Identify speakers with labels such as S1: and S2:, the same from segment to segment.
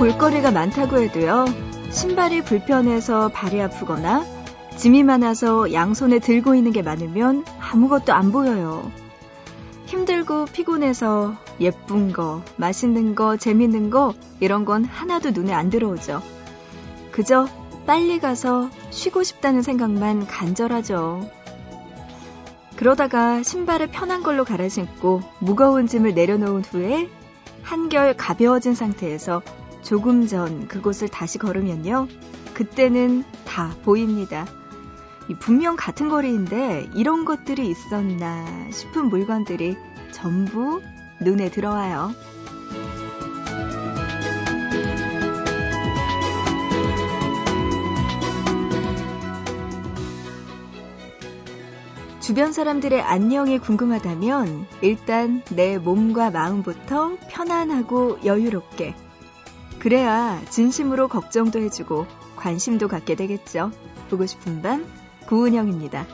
S1: 볼거리가 많다고 해도요, 신발이 불편해서 발이 아프거나 짐이 많아서 양손에 들고 있는 게 많으면 아무것도 안 보여요. 힘들고 피곤해서 예쁜 거, 맛있는 거, 재밌는 거, 이런 건 하나도 눈에 안 들어오죠. 그저 빨리 가서 쉬고 싶다는 생각만 간절하죠. 그러다가 신발을 편한 걸로 갈아 신고 무거운 짐을 내려놓은 후에 한결 가벼워진 상태에서 조금 전 그곳을 다시 걸으면요. 그때는 다 보입니다. 분명 같은 거리인데 이런 것들이 있었나 싶은 물건들이 전부 눈에 들어와요. 주변 사람들의 안녕이 궁금하다면 일단 내 몸과 마음부터 편안하고 여유롭게 그래야 진심으로 걱정도 해주고 관심도 갖게 되겠죠. 보고 싶은 밤 구은영입니다.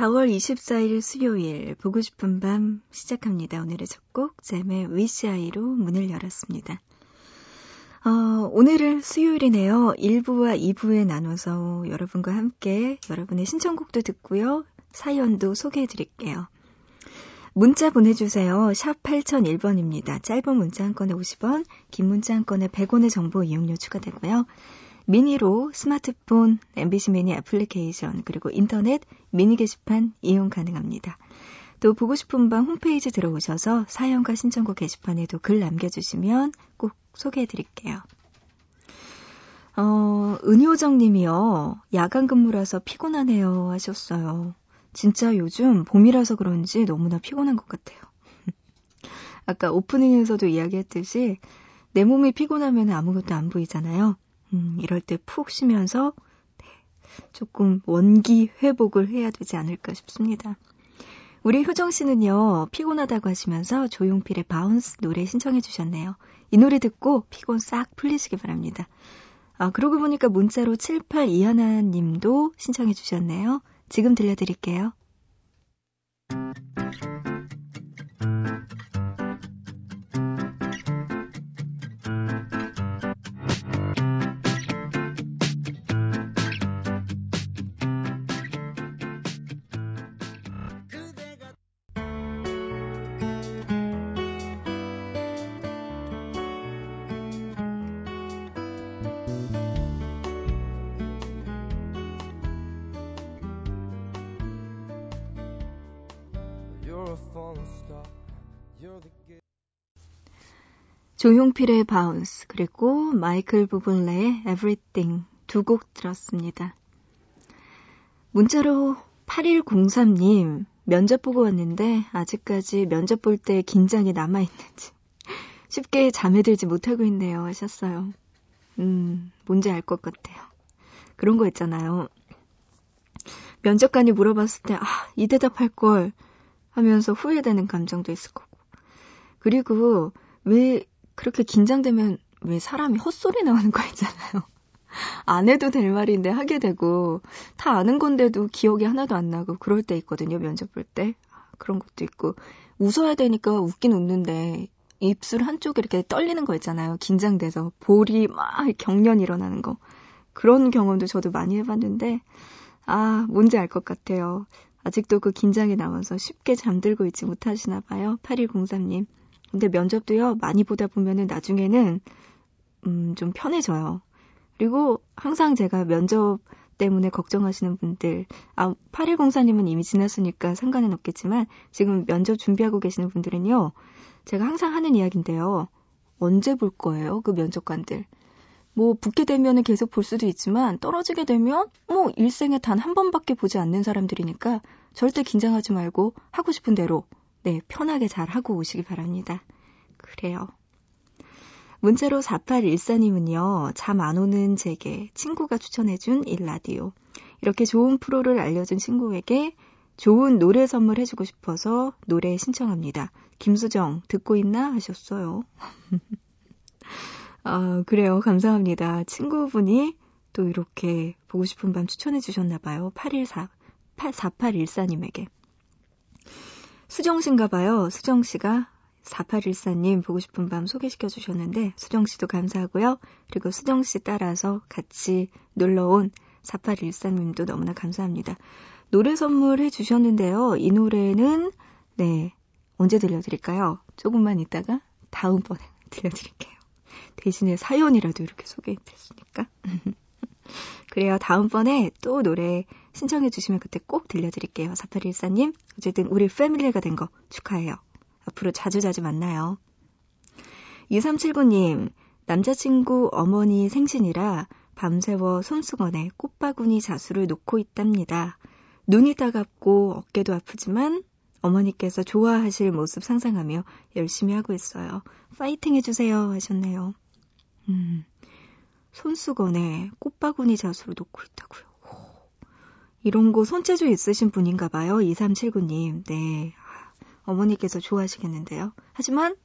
S1: 4월 24일 수요일 보고 싶은 밤 시작합니다. 오늘의 첫 곡 잼의 위시아이로 문을 열었습니다. 어, 오늘은 수요일이네요. 1부와 2부에 나눠서 여러분과 함께 여러분의 신청곡도 듣고요. 사연도 소개해 드릴게요. 문자 보내주세요. 샵 8001번입니다. 짧은 문자 한 건에 50원, 긴 문자 한 건에 100원의 정보 이용료 추가되고요. 미니로 스마트폰, MBC 미니 애플리케이션, 그리고 인터넷 미니 게시판 이용 가능합니다. 또 보고 싶은 밤 홈페이지 들어오셔서 사연과 신청곡 게시판에도 글 남겨주시면 꼭 소개해 드릴게요. 어, 은효정 님이요. 야간 근무라서 피곤하네요 하셨어요. 진짜 요즘 봄이라서 그런지 너무나 피곤한 것 같아요. 아까 오프닝에서도 이야기했듯이 내 몸이 피곤하면 아무것도 안 보이잖아요. 음, 이럴 때 푹 쉬면서 네, 조금 원기 회복을 해야 되지 않을까 싶습니다. 우리 효정 씨는요, 피곤하다고 하시면서 조용필의 Bounce 노래 신청해 주셨네요. 이 노래 듣고 피곤 싹 풀리시기 바랍니다. 아, 그러고 보니까 문자로 7821 님도 신청해 주셨네요. 지금 들려드릴게요. 조용필의 Bounce 그리고 마이클 부블레의 Everything 두 곡 들었습니다. 문자로 8103님 면접 보고 왔는데 아직까지 면접 볼 때 긴장이 남아 있는지 쉽게 잠에 들지 못하고 있네요 하셨어요. 음, 뭔지 알 것 같아요. 그런 거 있잖아요. 면접관이 물어봤을 때, 아, 이 대답할 걸 하면서 후회되는 감정도 있을 거고. 그리고 왜 그렇게 긴장되면 왜 사람이 헛소리 나오는 거 있잖아요. 안 해도 될 말인데 하게 되고 다 아는 건데도 기억이 하나도 안 나고 그럴 때 있거든요. 면접 볼 때. 그런 것도 있고 웃어야 되니까 웃긴 웃는데 입술 한쪽에 이렇게 떨리는 거 있잖아요. 긴장돼서 볼이 막 경련 일어나는 거. 그런 경험도 저도 많이 해봤는데 아 뭔지 알 것 같아요. 아직도 그 긴장이 남아서 쉽게 잠들고 있지 못하시나 봐요. 8103님. 근데 면접도요, 많이 보다 보면은 나중에는, 음, 좀 편해져요. 그리고 항상 제가 면접 때문에 걱정하시는 분들, 아, 8104님은 이미 지났으니까 상관은 없겠지만, 지금 면접 준비하고 계시는 분들은요, 제가 항상 하는 이야기인데요. 언제 볼 거예요? 그 면접관들. 뭐 붙게 되면은 계속 볼 수도 있지만 떨어지게 되면 뭐 일생에 단 한 번밖에 보지 않는 사람들이니까 절대 긴장하지 말고 하고 싶은 대로 네, 편하게 잘 하고 오시기 바랍니다. 그래요. 문자로 4814님은요, 잠 안 오는 제게 친구가 추천해준 일라디오. 이렇게 좋은 프로를 알려준 친구에게 좋은 노래 선물해주고 싶어서 노래 신청합니다. 김수정, 듣고 있나? 하셨어요. 아, 그래요. 감사합니다. 친구분이 또 이렇게 보고 싶은 밤 추천해 주셨나봐요. 814, 4814님에게. 수정씨인가 봐요. 수정씨가 4814님 보고 싶은 밤 소개시켜 주셨는데 수정씨도 감사하고요. 그리고 수정씨 따라서 같이 놀러온 4814님도 너무나 감사합니다. 노래 선물해 주셨는데요. 이 노래는 네 언제 들려드릴까요? 조금만 있다가 다음번에 들려드릴게요. 대신에 사연이라도 이렇게 소개해드렸으니까. 그래요. 다음번에 또 노래 신청해 주시면 그때 꼭 들려드릴게요. 4814님, 어쨌든 우리 패밀리가 된 거 축하해요. 앞으로 자주자주 만나요. 2379님, 남자친구 어머니 생신이라 밤새워 손수건에 꽃바구니 자수를 놓고 있답니다. 눈이 따갑고 어깨도 아프지만 어머니께서 좋아하실 모습 상상하며 열심히 하고 있어요. 파이팅 해주세요 하셨네요. 음, 손수건에 꽃바구니 자수를 놓고 있다고요. 이런 거 손재주 있으신 분인가 봐요. 2379님. 네. 어머니께서 좋아하시겠는데요. 하지만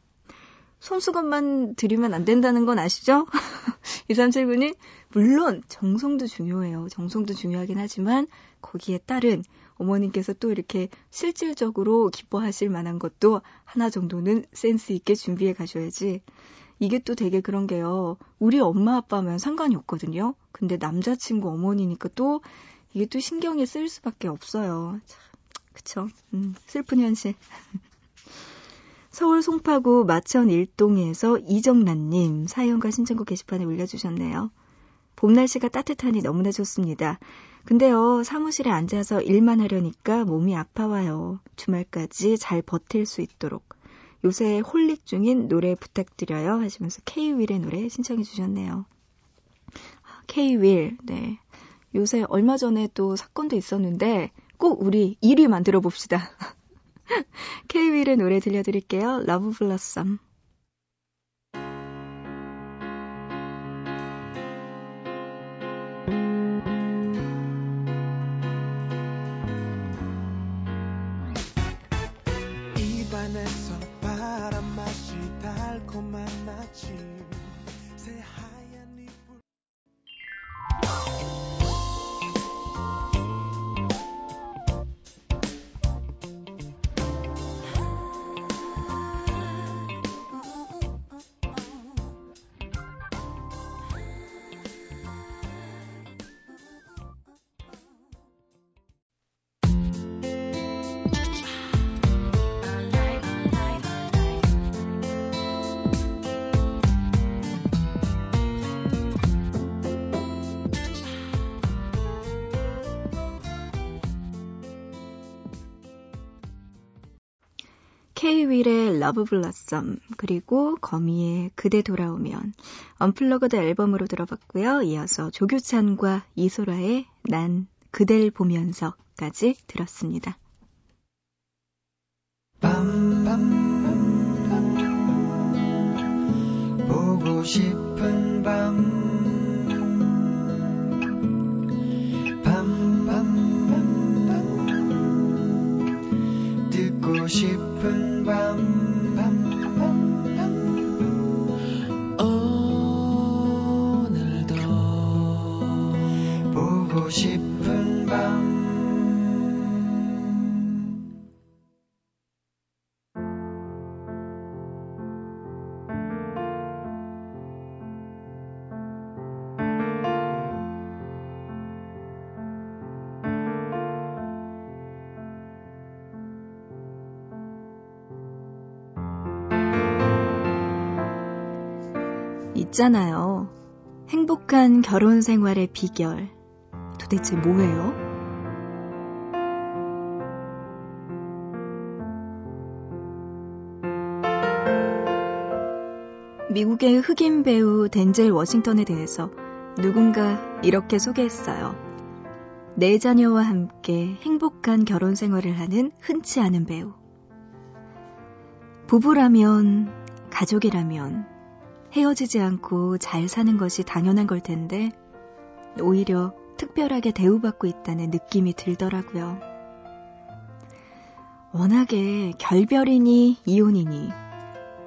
S1: 손수건만 드리면 안 된다는 건 아시죠? 2379님, 물론 정성도 중요해요. 정성도 중요하긴 하지만 거기에 따른 어머님께서 또 이렇게 실질적으로 기뻐하실 만한 것도 하나 정도는 센스 있게 준비해 가셔야지. 이게 또 되게 그런 게요. 우리 엄마 아빠면 상관이 없거든요. 근데 남자친구 어머니니까 또 이게 또 신경이 쓰일 수밖에 없어요. 참, 그쵸. 음, 슬픈 현실. 서울 송파구 마천 일동에서 이정란님 사연과 신청곡 게시판에 올려주셨네요. 봄 날씨가 따뜻하니 너무나 좋습니다. 근데요, 사무실에 앉아서 일만 하려니까 몸이 아파와요. 주말까지 잘 버틸 수 있도록. 요새 holic 중인 노래 부탁드려요. 하시면서 K-윌의 노래 신청해 주셨네요. K-윌, 네. 요새 얼마 전에 또 사건도 있었는데 꼭 우리 1위 만들어 봅시다. K-윌의 노래 들려드릴게요. Love Blossom. Love Blossom 그리고 거미의 그대 돌아오면 unplugged 앨범으로 들어봤고요. 이어서 조규찬과 이소라의 난 그댈 보면서까지 들었습니다. 밤밤밤밤 보고 싶은 밤 싶은 싶 있잖아요. 행복한 결혼 생활의 비결. 도대체 뭐예요? 미국의 흑인 배우 덴젤 워싱턴에 대해서 누군가 이렇게 소개했어요. 네 자녀와 함께 행복한 결혼 생활을 하는 흔치 않은 배우. 부부라면, 가족이라면, 헤어지지 않고 잘 사는 것이 당연한 걸 텐데, 오히려 특별하게 대우받고 있다는 느낌이 들더라고요. 워낙에 결별이니 이혼이니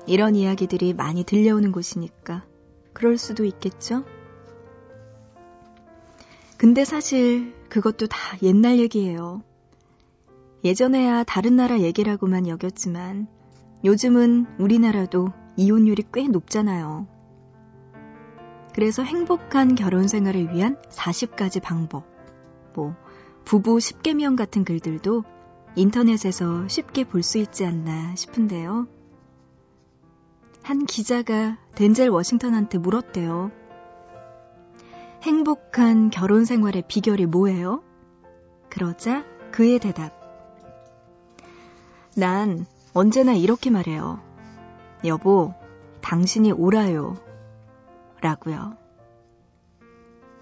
S1: 이런 이야기들이 많이 들려오는 곳이니까 그럴 수도 있겠죠? 근데 사실 그것도 다 옛날 얘기예요. 예전에야 다른 나라 얘기라고만 여겼지만 요즘은 우리나라도 이혼율이 꽤 높잖아요. 그래서 행복한 결혼 생활을 위한 40가지 방법, 뭐, 부부 10개명 같은 글들도 인터넷에서 쉽게 볼 수 있지 않나 싶은데요. 한 기자가 덴젤 워싱턴한테 물었대요. 행복한 결혼 생활의 비결이 뭐예요? 그러자 그의 대답. 난 언제나 이렇게 말해요. 여보, 당신이 오라요. 라고요.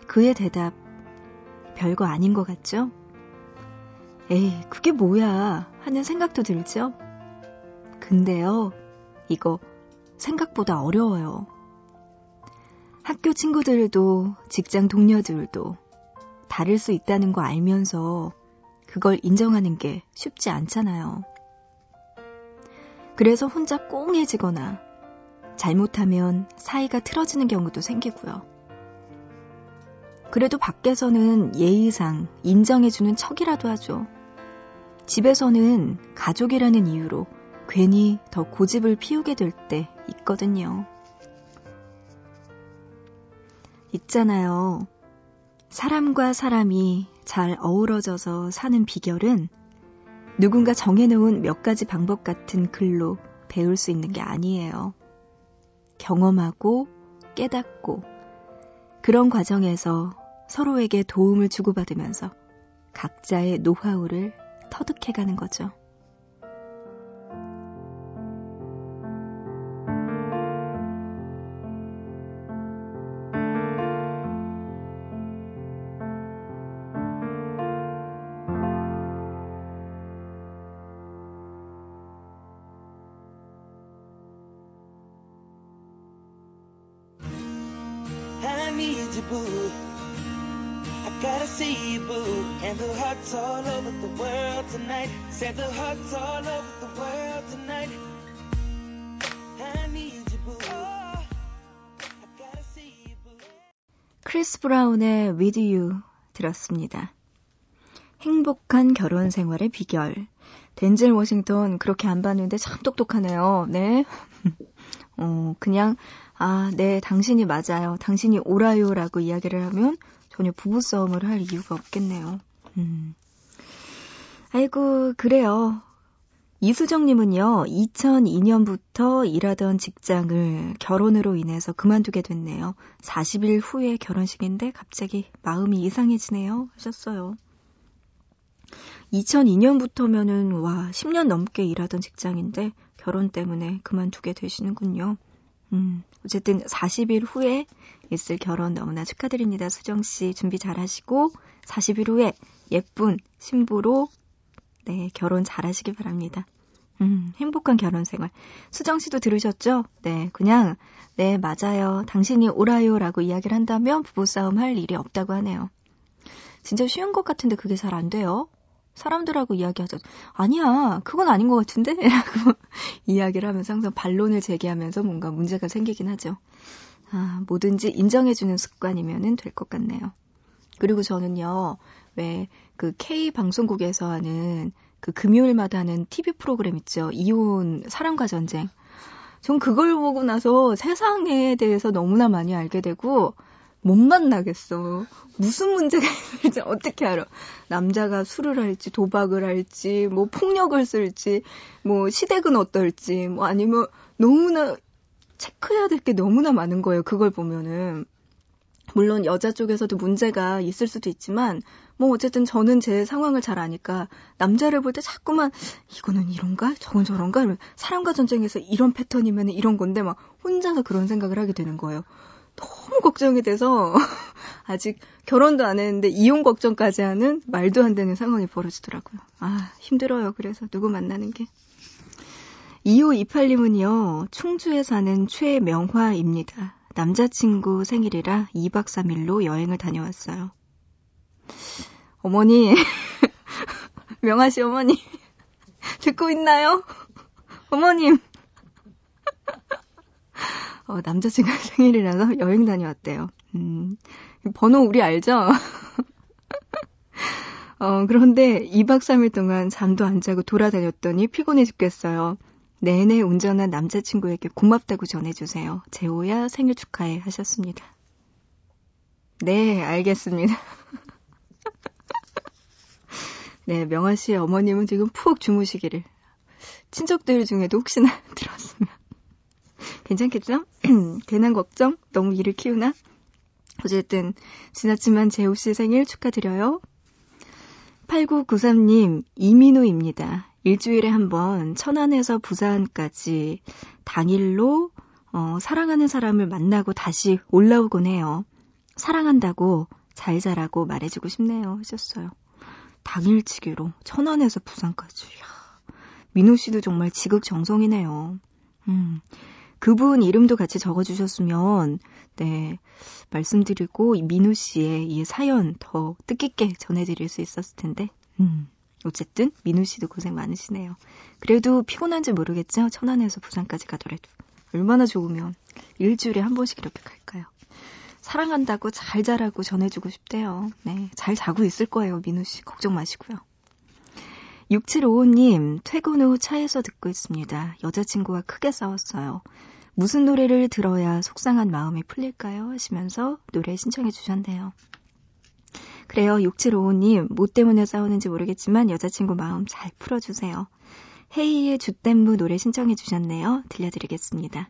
S1: 그의 대답, 별거 아닌 것 같죠? 에이, 그게 뭐야 하는 생각도 들죠? 근데요, 이거 생각보다 어려워요. 학교 친구들도 직장 동료들도 다를 수 있다는 거 알면서 그걸 인정하는 게 쉽지 않잖아요. 그래서 혼자 꽁해지거나 잘못하면 사이가 틀어지는 경우도 생기고요. 그래도 밖에서는 예의상 인정해주는 척이라도 하죠. 집에서는 가족이라는 이유로 괜히 더 고집을 피우게 될 때 있거든요. 있잖아요. 사람과 사람이 잘 어우러져서 사는 비결은 누군가 정해놓은 몇 가지 방법 같은 글로 배울 수 있는 게 아니에요. 경험하고 깨닫고 그런 과정에서 서로에게 도움을 주고받으면서 각자의 노하우를 터득해가는 거죠. Need you, boo. I gotta see you, boo. And the hearts all over the world tonight. Said the hearts all over the world tonight. I need you, boo. Oh. 크리스 브라운의 With You 들었습니다. 행복한 결혼 생활의 비결. 덴젤 워싱턴 그렇게 안 봤는데 참 똑똑하네요. 네. 어, 그냥 아, 네, 당신이 맞아요. 당신이 옳아요. 라고 이야기를 하면 전혀 부부싸움을 할 이유가 없겠네요. 음. 아이고, 그래요. 이수정님은요, 2002년부터 일하던 직장을 결혼으로 인해서 그만두게 됐네요. 40일 후에 결혼식인데 갑자기 마음이 이상해지네요. 하셨어요. 2002년부터면은, 와, 10년 넘게 일하던 직장인데 결혼 때문에 그만두게 되시는군요. 음, 어쨌든 40일 후에 있을 결혼 너무나 축하드립니다. 수정 씨 준비 잘 하시고 40일 후에 예쁜 신부로 네, 결혼 잘 하시기 바랍니다. 음, 행복한 결혼 생활. 수정 씨도 들으셨죠? 네, 그냥, 네, 맞아요. 당신이 옳아요. 라고 이야기를 한다면 부부싸움 할 일이 없다고 하네요. 진짜 쉬운 것 같은데 그게 잘 안 돼요. 사람들하고 이야기하죠. 아니야, 그건 아닌 것 같은데? 라고 이야기를 하면서 항상 반론을 제기하면서 뭔가 문제가 생기긴 하죠. 아, 뭐든지 인정해주는 습관이면 될 것 같네요. 그리고 저는요, 왜 그 K 방송국에서 하는 그 금요일마다 하는 TV 프로그램 있죠. 이혼 사랑과 전쟁. 전 그걸 보고 나서 세상에 대해서 너무나 많이 알게 되고, 못 만나겠어. 무슨 문제가 있을지 어떻게 알아? 남자가 술을 할지, 도박을 할지, 뭐 폭력을 쓸지, 뭐 시댁은 어떨지, 뭐 아니면 너무나 체크해야 될 게 너무나 많은 거예요. 그걸 보면은. 물론 여자 쪽에서도 문제가 있을 수도 있지만 뭐 어쨌든 저는 제 상황을 잘 아니까 남자를 볼 때 자꾸만 이거는 이런가 저건 저런가 사랑과 전쟁에서 이런 패턴이면 이런 건데 막 혼자서 그런 생각을 하게 되는 거예요. 너무 걱정이 돼서 아직 결혼도 안 했는데 이혼 걱정까지 하는 말도 안 되는 상황이 벌어지더라고요. 아 힘들어요. 그래서 누구 만나는 게. 2528님은요, 충주에 사는 최명화입니다. 남자친구 생일이라 2박 3일로 여행을 다녀왔어요. 어머니, 명아 씨 어머니, 듣고 있나요? 어머님. 어, 남자친구 생일이라서 여행 다녀왔대요. 음, 번호 우리 알죠? 어, 그런데 2박 3일 동안 잠도 안 자고 돌아다녔더니 피곤해 죽겠어요. 내내 운전한 남자친구에게 고맙다고 전해주세요. 재호야 생일 축하해 하셨습니다. 네, 알겠습니다. 네, 명아 씨의 어머님은 지금 푹 주무시기를. 친척들 중에도 혹시나 들었으면. 괜찮겠죠? 괜한 걱정? 너무 일을 키우나? 어쨌든, 지났지만 재호 씨 생일 축하드려요. 8993님, 이민우입니다. 일주일에 한 번 천안에서 부산까지 당일로 어, 사랑하는 사람을 만나고 다시 올라오곤 해요. 사랑한다고 잘 자라고 말해주고 싶네요. 하셨어요. 당일치기로 천안에서 부산까지. 이야, 민호 씨도 정말 지극정성이네요. 음, 그분 이름도 같이 적어주셨으면, 네, 말씀드리고, 민호 씨의 이 사연 더 뜻깊게 전해드릴 수 있었을 텐데, 음. 어쨌든 민우 씨도 고생 많으시네요. 그래도 피곤한지 모르겠죠? 천안에서 부산까지 가더라도. 얼마나 좋으면 일주일에 한 번씩 이렇게 갈까요? 사랑한다고 잘 자라고 전해주고 싶대요. 네, 잘 자고 있을 거예요, 민우 씨. 걱정 마시고요. 6755님, 퇴근 후 차에서 듣고 있습니다. 여자친구와 크게 싸웠어요. 무슨 노래를 들어야 속상한 마음이 풀릴까요? 하시면서 노래 신청해 주셨네요. 그래요. 6755님, 뭐 때문에 싸우는지 모르겠지만 여자친구 마음 잘 풀어주세요. 헤이의 주댐무 노래 신청해 주셨네요. 들려드리겠습니다.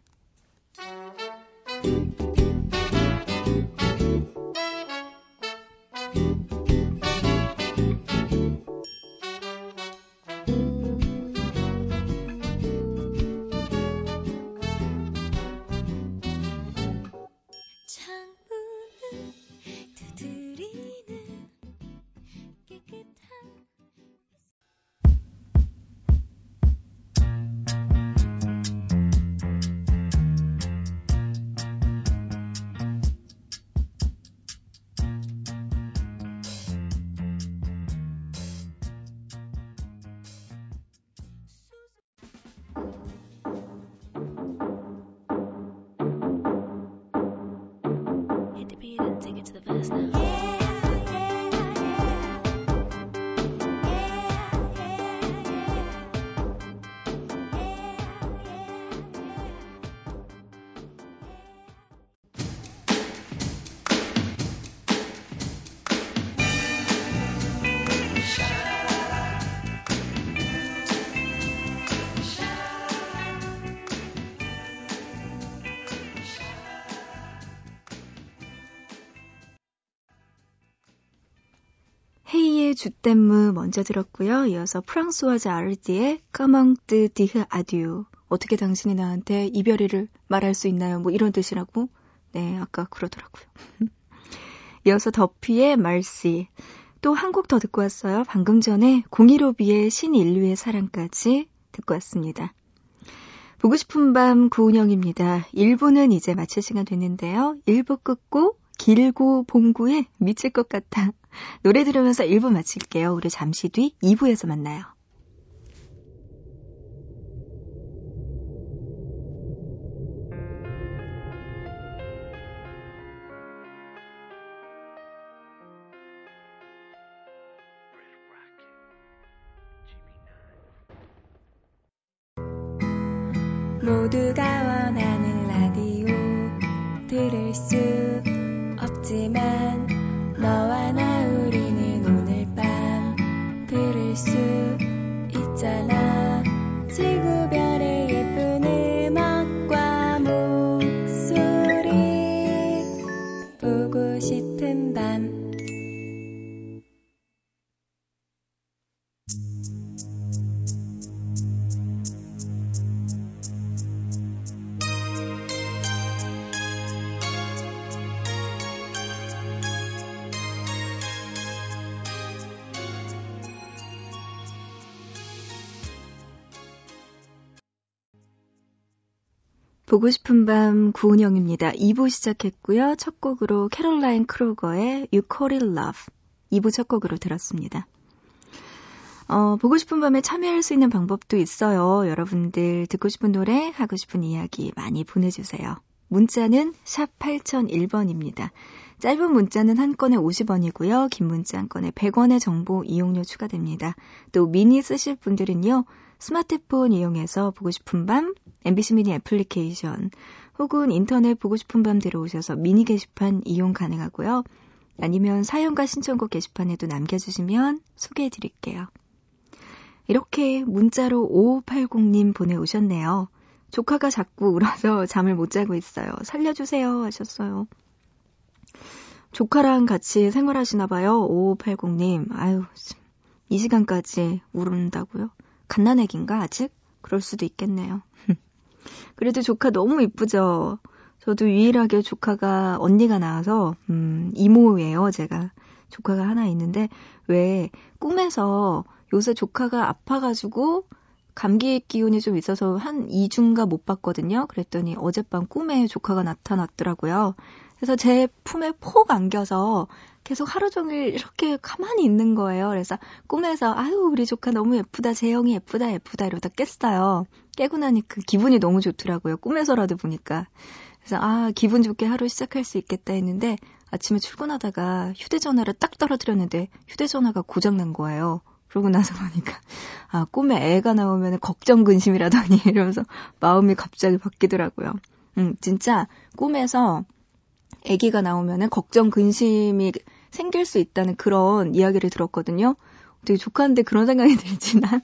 S1: 주댐무 먼저 들었고요. 이어서 프랑스와즈 아르디의 까망뜨 디흐 아듀. 어떻게 당신이 나한테 이별이를 말할 수 있나요? 뭐 이런 뜻이라고. 네, 아까 그러더라고요. 이어서 더피의 말시. 또한 곡 더 듣고 왔어요. 방금 전에 공이로비의 신인류의 사랑까지 듣고 왔습니다. 보고 싶은 밤 구은영입니다. 1부는 이제 마칠 시간 됐는데요. 1부 끝고 길고 봉구에 미칠 것 같아. 노래 들으면서 1부 마칠게요. 우리 잠시 뒤 2부에서 만나요. 보고 싶은 밤 구은영입니다. 2부 시작했고요. 첫 곡으로 캐롤라인 크루거의 You Call It Love 2부 첫 곡으로 들었습니다. 어, 보고 싶은 밤에 참여할 수 있는 방법도 있어요. 여러분들 듣고 싶은 노래, 하고 싶은 이야기 많이 보내주세요. 문자는 샵 8001번입니다. 짧은 문자는 한 건에 50원이고요. 긴 문자 한 건에 100원의 정보 이용료 추가됩니다. 또 미니 쓰실 분들은요. 스마트폰 이용해서 보고 싶은 밤 MBC 미니 애플리케이션 혹은 인터넷 보고 싶은 밤 들어오셔서 미니 게시판 이용 가능하고요. 아니면 사연과 신청곡 게시판에도 남겨주시면 소개해 드릴게요. 이렇게 문자로 5580님 보내오셨네요. 조카가 자꾸 울어서 잠을 못 자고 있어요. 살려주세요 하셨어요. 조카랑 같이 생활하시나 봐요. 5580님. 아유, 이 시간까지 울은다고요? 갓난애기인가 아직? 그럴 수도 있겠네요. 그래도 조카 너무 이쁘죠? 저도 유일하게 조카가 언니가 나와서 음, 이모예요, 제가. 조카가 하나 있는데 왜 꿈에서 요새 조카가 아파가지고 감기 기운이 좀 있어서 한 2주인가 못 봤거든요. 그랬더니 어젯밤 꿈에 조카가 나타났더라고요. 그래서 제 품에 폭 안겨서 계속 하루 종일 이렇게 가만히 있는 거예요. 그래서 꿈에서 아유 우리 조카 너무 예쁘다 재영이 예쁘다 예쁘다 이러다 깼어요. 깨고 나니까 그 기분이 너무 좋더라고요. 꿈에서라도 보니까. 그래서 아 기분 좋게 하루 시작할 수 있겠다 했는데 아침에 출근하다가 휴대전화를 딱 떨어뜨렸는데 휴대전화가 고장난 거예요. 그러고 나서 보니까 아 꿈에 애가 나오면 걱정 근심이라더니 이러면서 마음이 갑자기 바뀌더라고요. 음 진짜 꿈에서 아기가 나오면은 걱정 근심이 생길 수 있다는 그런 이야기를 들었거든요. 되게 조카한테 그런 생각이 들지만.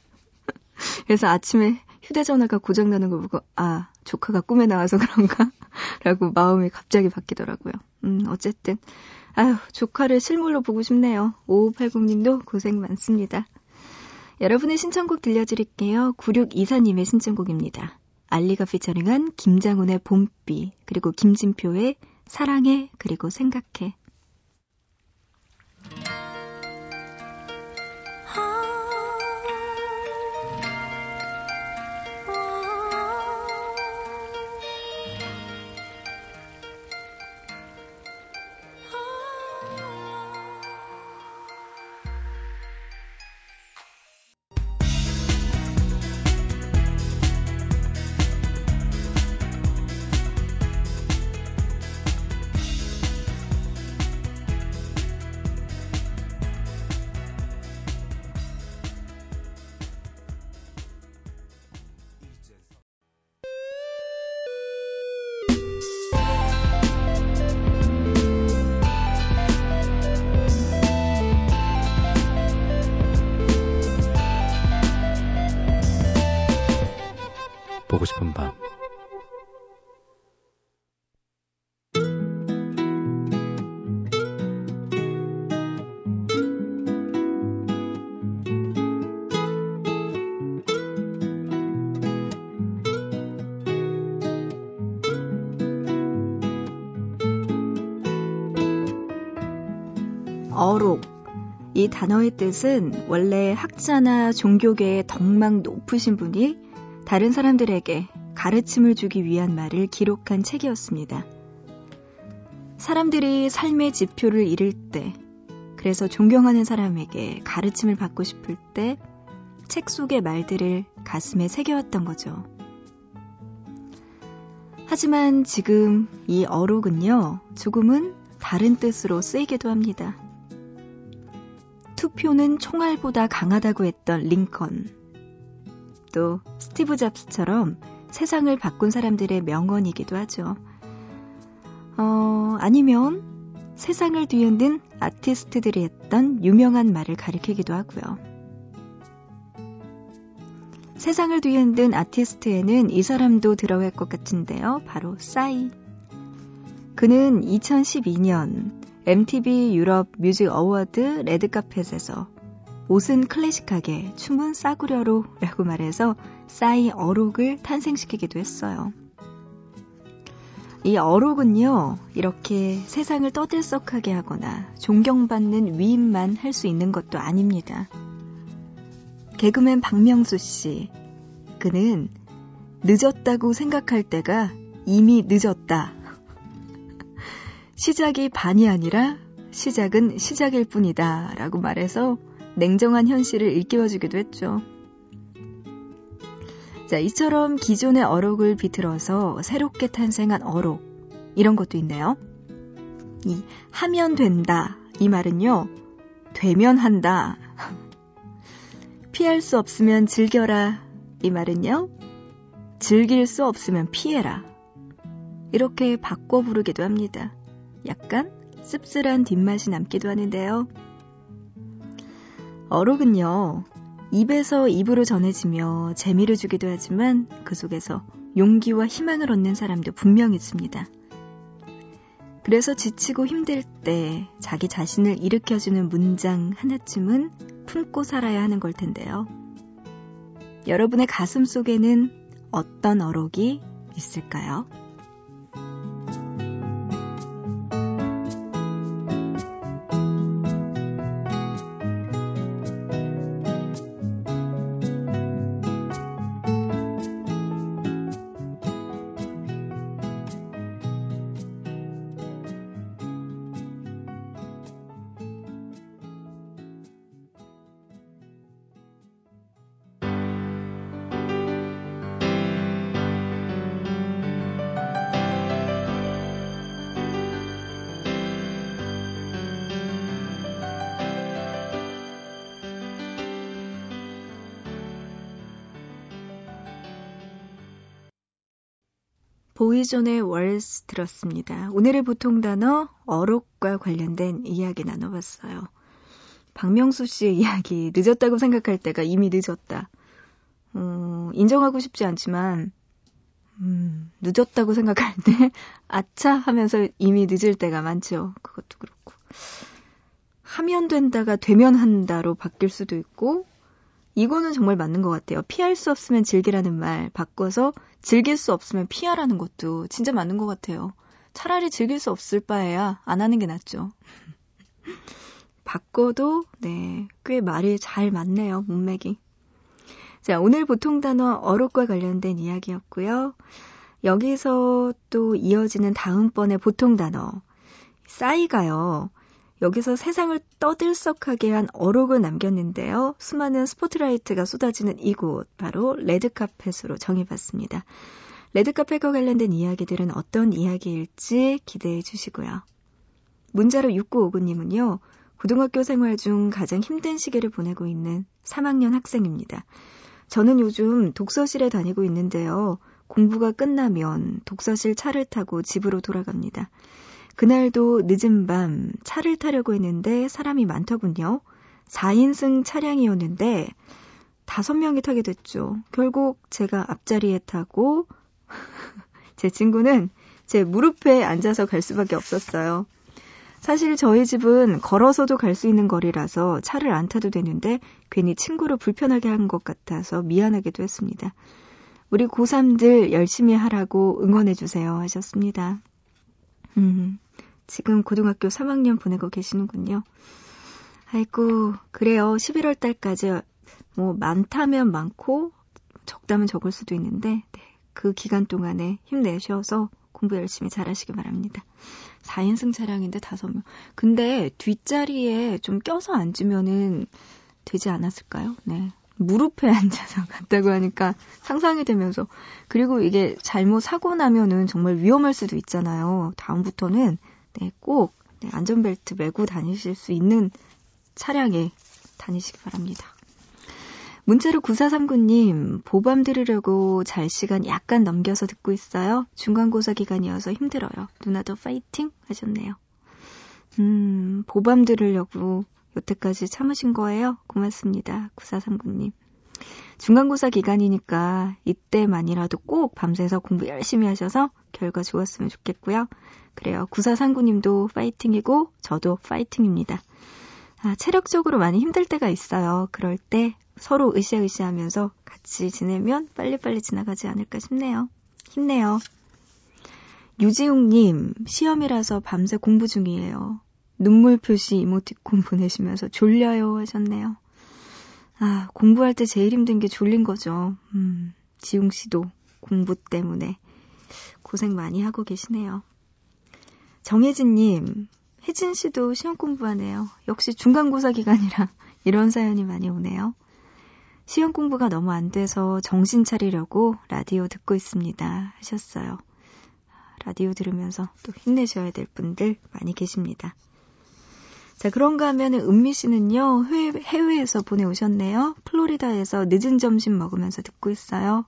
S1: 그래서 아침에 휴대전화가 고장나는 걸 보고, 아, 조카가 꿈에 나와서 그런가? 라고 마음이 갑자기 바뀌더라고요. 음, 어쨌든. 아휴, 조카를 실물로 보고 싶네요. 5580님도 고생 많습니다. 여러분의 신청곡 들려드릴게요. 9624님의 신청곡입니다. 알리가 피처링한 김장훈의 봄비, 그리고 김진표의 사랑해, 그리고 생각해. 어록. 이 단어의 뜻은 원래 학자나 종교계의 덕망 높으신 분이 다른 사람들에게 가르침을 주기 위한 말을 기록한 책이었습니다. 사람들이 삶의 지표를 잃을 때, 그래서 존경하는 사람에게 가르침을 받고 싶을 때, 책 속의 말들을 가슴에 새겨왔던 거죠. 하지만 지금 이 어록은요, 조금은 다른 뜻으로 쓰이기도 합니다. 투표는 총알보다 강하다고 했던 링컨. 또 스티브 잡스처럼 세상을 바꾼 사람들의 명언이기도 하죠. 어, 아니면 세상을 뒤흔든 아티스트들이 했던 유명한 말을 가리키기도 하고요. 세상을 뒤흔든 아티스트에는 이 사람도 들어갈 것 같은데요. 바로 싸이. 그는 2012년 MTV 유럽 뮤직 어워드 레드카펫에서 옷은 클래식하게, 춤은 싸구려로 라고 말해서 싸이 어록을 탄생시키기도 했어요. 이 어록은요, 이렇게 세상을 떠들썩하게 하거나 존경받는 위임만 할 수 있는 것도 아닙니다. 개그맨 박명수 씨, 그는 늦었다고 생각할 때가 이미 늦었다. 시작이 반이 아니라 시작은 시작일 뿐이다. 라고 말해서 냉정한 현실을 일깨워주기도 했죠. 자, 이처럼 기존의 어록을 비틀어서 새롭게 탄생한 어록. 이런 것도 있네요. 이 하면 된다. 이 말은요. 되면 한다. 피할 수 없으면 즐겨라. 이 말은요. 즐길 수 없으면 피해라. 이렇게 바꿔 부르기도 합니다. 약간 씁쓸한 뒷맛이 남기도 하는데요. 어록은요, 입에서 입으로 전해지며 재미를 주기도 하지만 그 속에서 용기와 희망을 얻는 사람도 분명 있습니다. 그래서 지치고 힘들 때 자기 자신을 일으켜주는 문장 하나쯤은 품고 살아야 하는 걸 텐데요. 여러분의 가슴 속에는 어떤 어록이 있을까요? 보이존의 월스 들었습니다. 오늘의 보통 단어 어록과 관련된 이야기 나눠봤어요. 박명수 씨의 이야기 늦었다고 생각할 때가 이미 늦었다. 어, 인정하고 싶지 않지만 음, 늦었다고 생각할 때 아차 하면서 이미 늦을 때가 많죠. 그것도 그렇고 하면 된다가 되면 한다로 바뀔 수도 있고 이거는 정말 맞는 것 같아요. 피할 수 없으면 즐기라는 말 바꿔서 즐길 수 없으면 피하라는 것도 진짜 맞는 것 같아요. 차라리 즐길 수 없을 바에야 안 하는 게 낫죠. 바꿔도 네, 꽤 말이 잘 맞네요. 문맥이. 자, 오늘 보통 단어 어록과 관련된 이야기였고요. 여기서 또 이어지는 다음번의 보통 단어 싸이가요. 여기서 세상을 떠들썩하게 한 어록을 남겼는데요. 수많은 스포트라이트가 쏟아지는 이곳, 바로 레드카펫으로 정해봤습니다. 레드카펫과 관련된 이야기들은 어떤 이야기일지 기대해 주시고요. 문자로 6959님은요, 고등학교 생활 중 가장 힘든 시기를 보내고 있는 3학년 학생입니다. 저는 요즘 독서실에 다니고 있는데요. 공부가 끝나면 독서실 차를 타고 집으로 돌아갑니다. 그날도 늦은 밤 차를 타려고 했는데 사람이 많더군요. 4인승 차량이었는데 5명이 타게 됐죠. 결국 제가 앞자리에 타고 제 친구는 제 무릎에 앉아서 갈 수밖에 없었어요. 사실 저희 집은 걸어서도 갈 수 있는 거리라서 차를 안 타도 되는데 괜히 친구를 불편하게 한 것 같아서 미안하기도 했습니다. 우리 고3들 열심히 하라고 응원해주세요 하셨습니다. 음, 지금 고등학교 3학년 보내고 계시는군요. 아이고, 그래요. 11월 달까지 뭐 많다면 많고 적다면 적을 수도 있는데 네, 그 기간 동안에 힘내셔서 공부 열심히 잘하시기 바랍니다. 4인승 차량인데 5명. 근데 뒷자리에 좀 껴서 앉으면은 되지 않았을까요? 네. 무릎에 앉아서 갔다고 하니까 상상이 되면서 그리고 이게 잘못 사고 나면은 정말 위험할 수도 있잖아요. 다음부터는 네, 꼭 네, 안전벨트 메고 다니실 수 있는 차량에 다니시기 바랍니다. 문자로 9439님, 보밤 들으려고 잘 시간 약간 넘겨서 듣고 있어요. 중간고사 기간이어서 힘들어요. 누나도 파이팅 하셨네요. 음, 보밤 들으려고 여태까지 참으신 거예요? 고맙습니다. 9439님. 중간고사 기간이니까 이때만이라도 꼭 밤새서 공부 열심히 하셔서 결과 좋았으면 좋겠고요. 그래요. 9439님도 파이팅이고 저도 파이팅입니다. 아, 체력적으로 많이 힘들 때가 있어요. 그럴 때 서로 으쌰으쌰 하면서 같이 지내면 빨리빨리 지나가지 않을까 싶네요. 힘내요. 유지웅님, 시험이라서 밤새 공부 중이에요. 눈물 표시 이모티콘 보내시면서 졸려요 하셨네요. 아, 공부할 때 제일 힘든 게 졸린 거죠. 음, 지웅 씨도 공부 때문에. 고생 많이 하고 계시네요. 정혜진님, 혜진 씨도 시험 공부하네요. 역시 중간고사 기간이라 이런 사연이 많이 오네요. 시험 공부가 너무 안 돼서 정신 차리려고 라디오 듣고 있습니다. 하셨어요. 라디오 들으면서 또 힘내셔야 될 분들 많이 계십니다. 자, 그런가 하면 은미 씨는요, 해외, 에서 보내오셨네요. 플로리다에서 늦은 점심 먹으면서 듣고 있어요.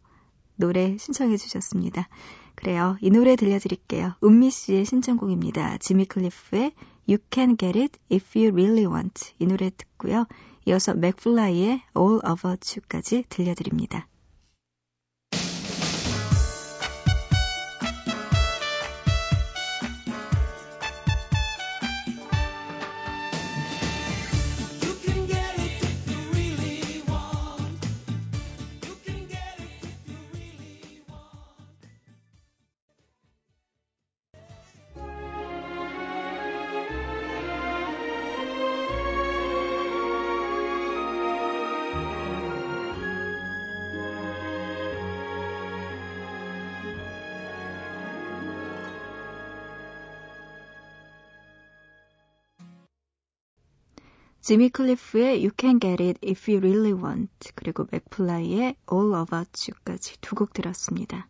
S1: 노래 신청해 주셨습니다. 그래요. 이 노래 들려드릴게요. 은미 씨의 신청곡입니다. 지미 클리프의 You Can Get It If You Really Want. 이 노래 듣고요. 이어서 맥플라이의 All About You까지 들려드립니다. 지미 클리프의 You Can Get It If You Really Want 그리고 맥플라이의 All About You까지 두 곡 들었습니다.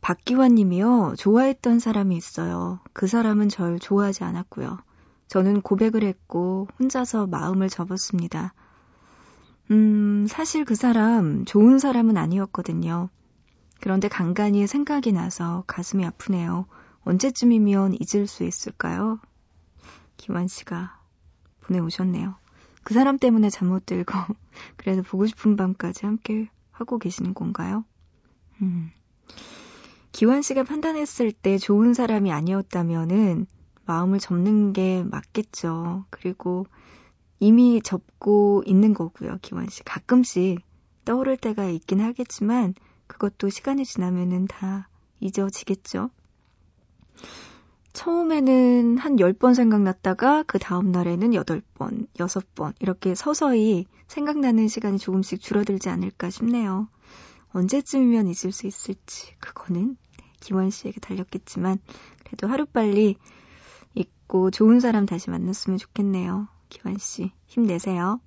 S1: 박기환 님이요. 좋아했던 사람이 있어요. 그 사람은 절 좋아하지 않았고요. 저는 고백을 했고 혼자서 마음을 접었습니다. 음, 사실 그 사람 좋은 사람은 아니었거든요. 그런데 간간히 생각이 나서 가슴이 아프네요. 언제쯤이면 잊을 수 있을까요? 기환 씨가 보내오셨네요. 그 사람 때문에 잠 못 들고 그래도 보고 싶은 밤까지 함께 하고 계시는 건가요? 음. 기환 씨가 판단했을 때 좋은 사람이 아니었다면은 마음을 접는 게 맞겠죠. 그리고 이미 접고 있는 거고요. 기환 씨 가끔씩 떠오를 때가 있긴 하겠지만 그것도 시간이 지나면은 다 잊어지겠죠. 처음에는 한 10번 생각났다가 그 다음 날에는 8번, 6번 이렇게 서서히 생각나는 시간이 조금씩 줄어들지 않을까 싶네요. 언제쯤이면 잊을 수 있을지 그거는 기원 씨에게 달렸겠지만 그래도 하루빨리 잊고 좋은 사람 다시 만났으면 좋겠네요. 기원 씨 힘내세요.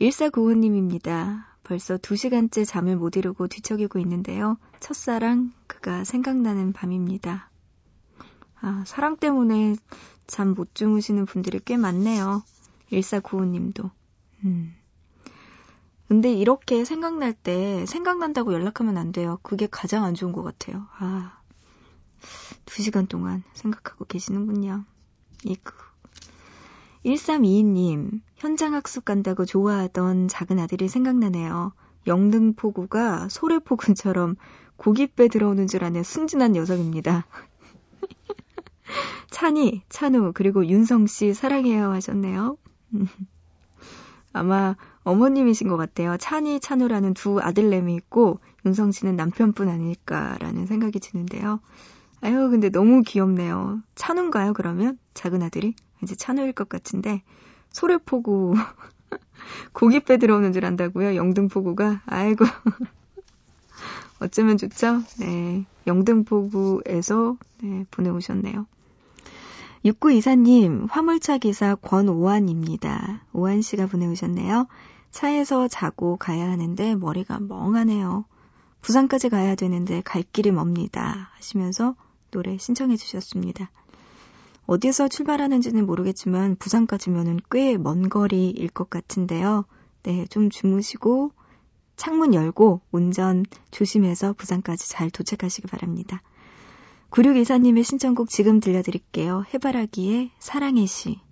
S1: 1495님입니다. 벌써 2시간째 잠을 못 이루고 뒤척이고 있는데요. 첫사랑 그가 생각나는 밤입니다. 아, 사랑 때문에 잠 못 주무시는 분들이 꽤 많네요. 1495님도. 음. 근데 이렇게 생각날 때 생각난다고 연락하면 안 돼요. 그게 가장 안 좋은 것 같아요. 아, 두 시간 동안 생각하고 계시는군요. 이그. 1322님, 현장 학습 간다고 좋아하던 작은 아들이 생각나네요. 영등포구가 소래포근처럼 고깃배 들어오는 줄 아는 순진한 녀석입니다. 찬이, 찬우, 그리고 윤성 씨 사랑해요 하셨네요. 아마 어머님이신 것 같아요. 찬이, 찬우라는 두 아들내미 있고 윤성 씨는 남편뿐 아닐까라는 생각이 드는데요. 아유, 근데 너무 귀엽네요. 찬우인가요, 그러면? 작은 아들이? 이제 찬우일 것 같은데, 소래포구, 고깃배 들어오는 줄 안다고요? 영등포구가? 아이고. 어쩌면 좋죠? 네. 영등포구에서 네, 보내오셨네요. 6924님, 화물차 기사 권오한입니다. 오한 씨가 보내오셨네요. 차에서 자고 가야 하는데 머리가 멍하네요. 부산까지 가야 되는데 갈 길이 멉니다. 하시면서 노래 신청해 주셨습니다. 어디서 출발하는지는 모르겠지만 부산까지면은 꽤 먼 거리일 것 같은데요. 네, 좀 주무시고 창문 열고 운전 조심해서 부산까지 잘 도착하시기 바랍니다. 9624님의 신청곡 지금 들려드릴게요. 해바라기의 사랑의 시.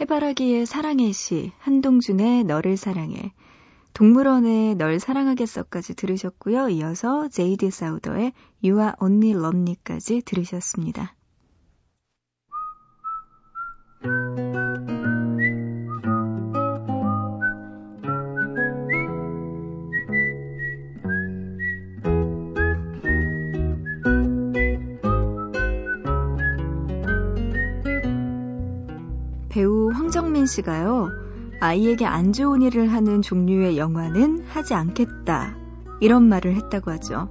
S1: 해바라기의 사랑의 시, 한동준의 너를 사랑해, 동물원의 널 사랑하겠어까지 들으셨고요. 이어서 제이디 사우더의 Are Only Lonely까지 들으셨습니다. 황정민 씨가요. 아이에게 안 좋은 일을 하는 종류의 영화는 하지 않겠다. 이런 말을 했다고 하죠.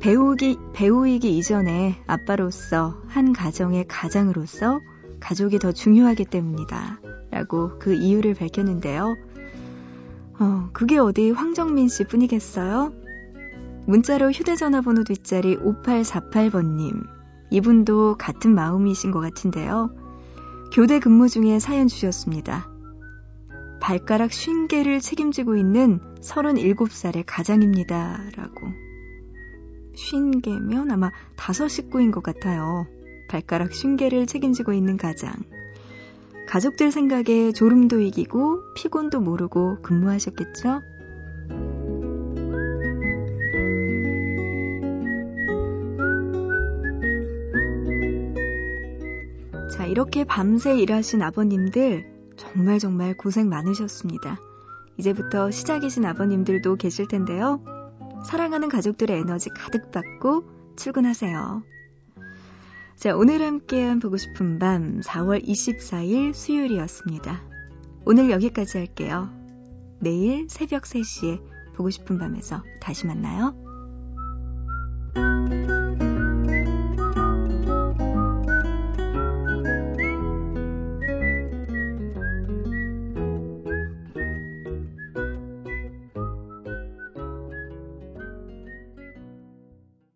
S1: 배우기, 배우이기 이전에 아빠로서 한 가정의 가장으로서 가족이 더 중요하기 때문이다. 라고 그 이유를 밝혔는데요. 어, 그게 어디 황정민 씨 뿐이겠어요? 문자로 휴대전화 번호 뒷자리 5848번님. 이분도 같은 마음이신 것 같은데요. 교대 근무 중에 사연 주셨습니다. 발가락 50개를 책임지고 있는 37살의 가장입니다. 라고. 50개면 아마 다섯 식구인 것 같아요. 발가락 50개를 책임지고 있는 가장. 가족들 생각에 졸음도 이기고 피곤도 모르고 근무하셨겠죠? 이렇게 밤새 일하신 아버님들 정말 정말 고생 많으셨습니다. 이제부터 시작이신 아버님들도 계실 텐데요. 사랑하는 가족들의 에너지 가득 받고 출근하세요. 자, 오늘 함께한 보고 싶은 밤 4월 24일 수요일이었습니다. 오늘 여기까지 할게요. 내일 새벽 3시에 보고 싶은 밤에서 다시 만나요.